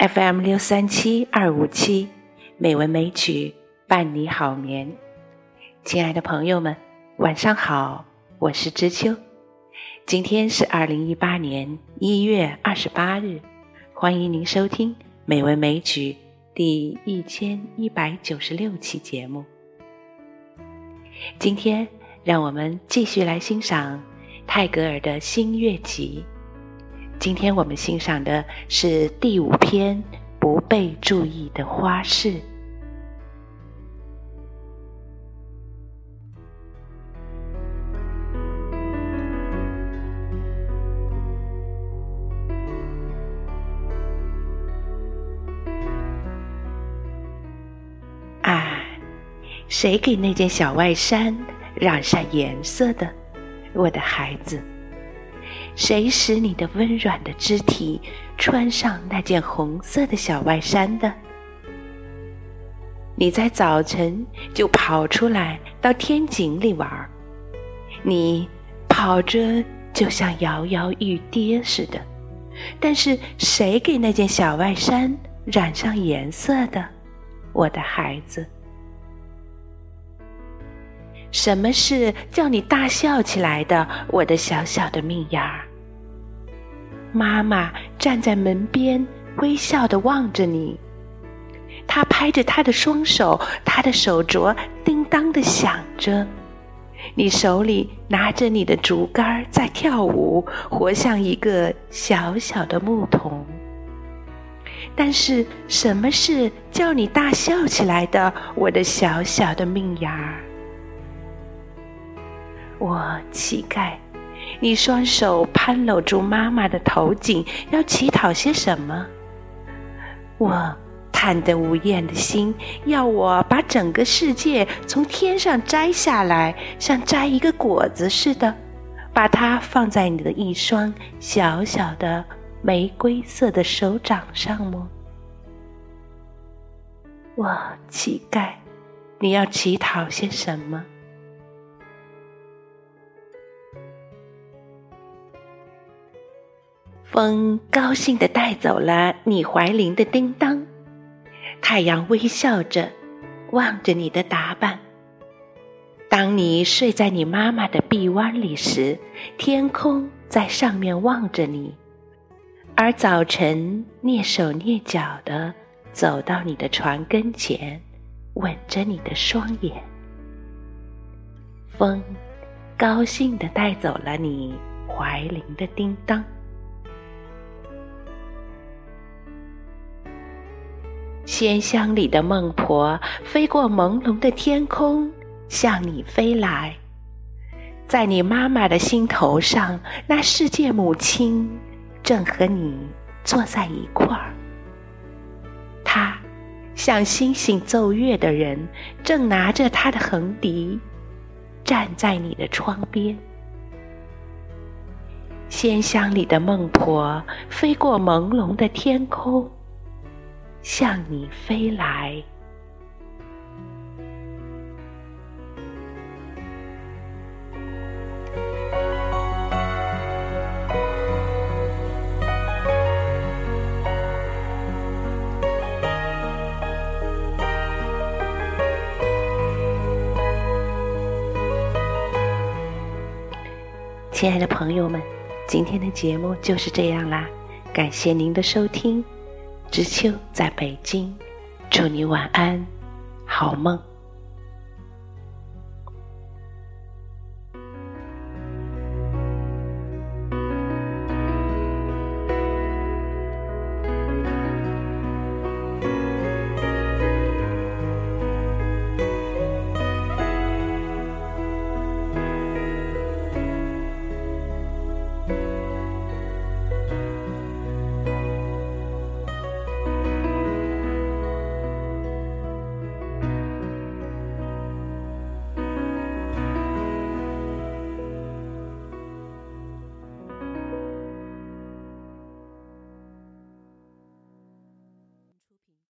FM 六三七二五七，美文美曲伴你好眠。亲爱的朋友们，晚上好，我是知秋。今天是二零一八年一月二十八日，欢迎您收听《美文美曲》第一千一百九十六期节目。今天，让我们继续来欣赏泰戈尔的新月集。今天我们欣赏的是第五篇《不被注意的花式》。啊，谁给那件小外衫染上颜色的，我的孩子？谁使你的温软的肢体穿上那件红色的小外衫的？你在早晨就跑出来到天井里玩儿，你跑着就像摇摇欲跌似的。但是谁给那件小外衫染上颜色的，我的孩子？什么事叫你大笑起来的，我的小小的命眼儿？妈妈站在门边，微笑的望着你。她拍着她的双手，她的手镯叮当的响着。你手里拿着你的竹竿在跳舞，活像一个小小的牧童。但是，什么事叫你大笑起来的，我的小小的命芽儿？我乞丐，你双手攀搂住妈妈的头颈，要乞讨些什么？我贪得无厌的心，要我把整个世界从天上摘下来，像摘一个果子似的，把它放在你的一双小小的玫瑰色的手掌上吗？我乞丐，你要乞讨些什么？风高兴地带走了你怀里的叮当，太阳微笑着望着你的打扮。当你睡在你妈妈的臂弯里时，天空在上面望着你，而早晨蹑手蹑脚地走到你的床跟前，吻着你的双眼。风高兴地带走了你怀里的叮当。仙乡里的孟婆飞过朦胧的天空，向你飞来。在你妈妈的心头上，那世界母亲正和你坐在一块儿。她像星星奏乐的人，正拿着他的横笛，站在你的窗边。仙乡里的孟婆飞过朦胧的天空。向你飞来，亲爱的朋友们，今天的节目就是这样啦，感谢您的收听。知秋在北京，祝你晚安，好梦。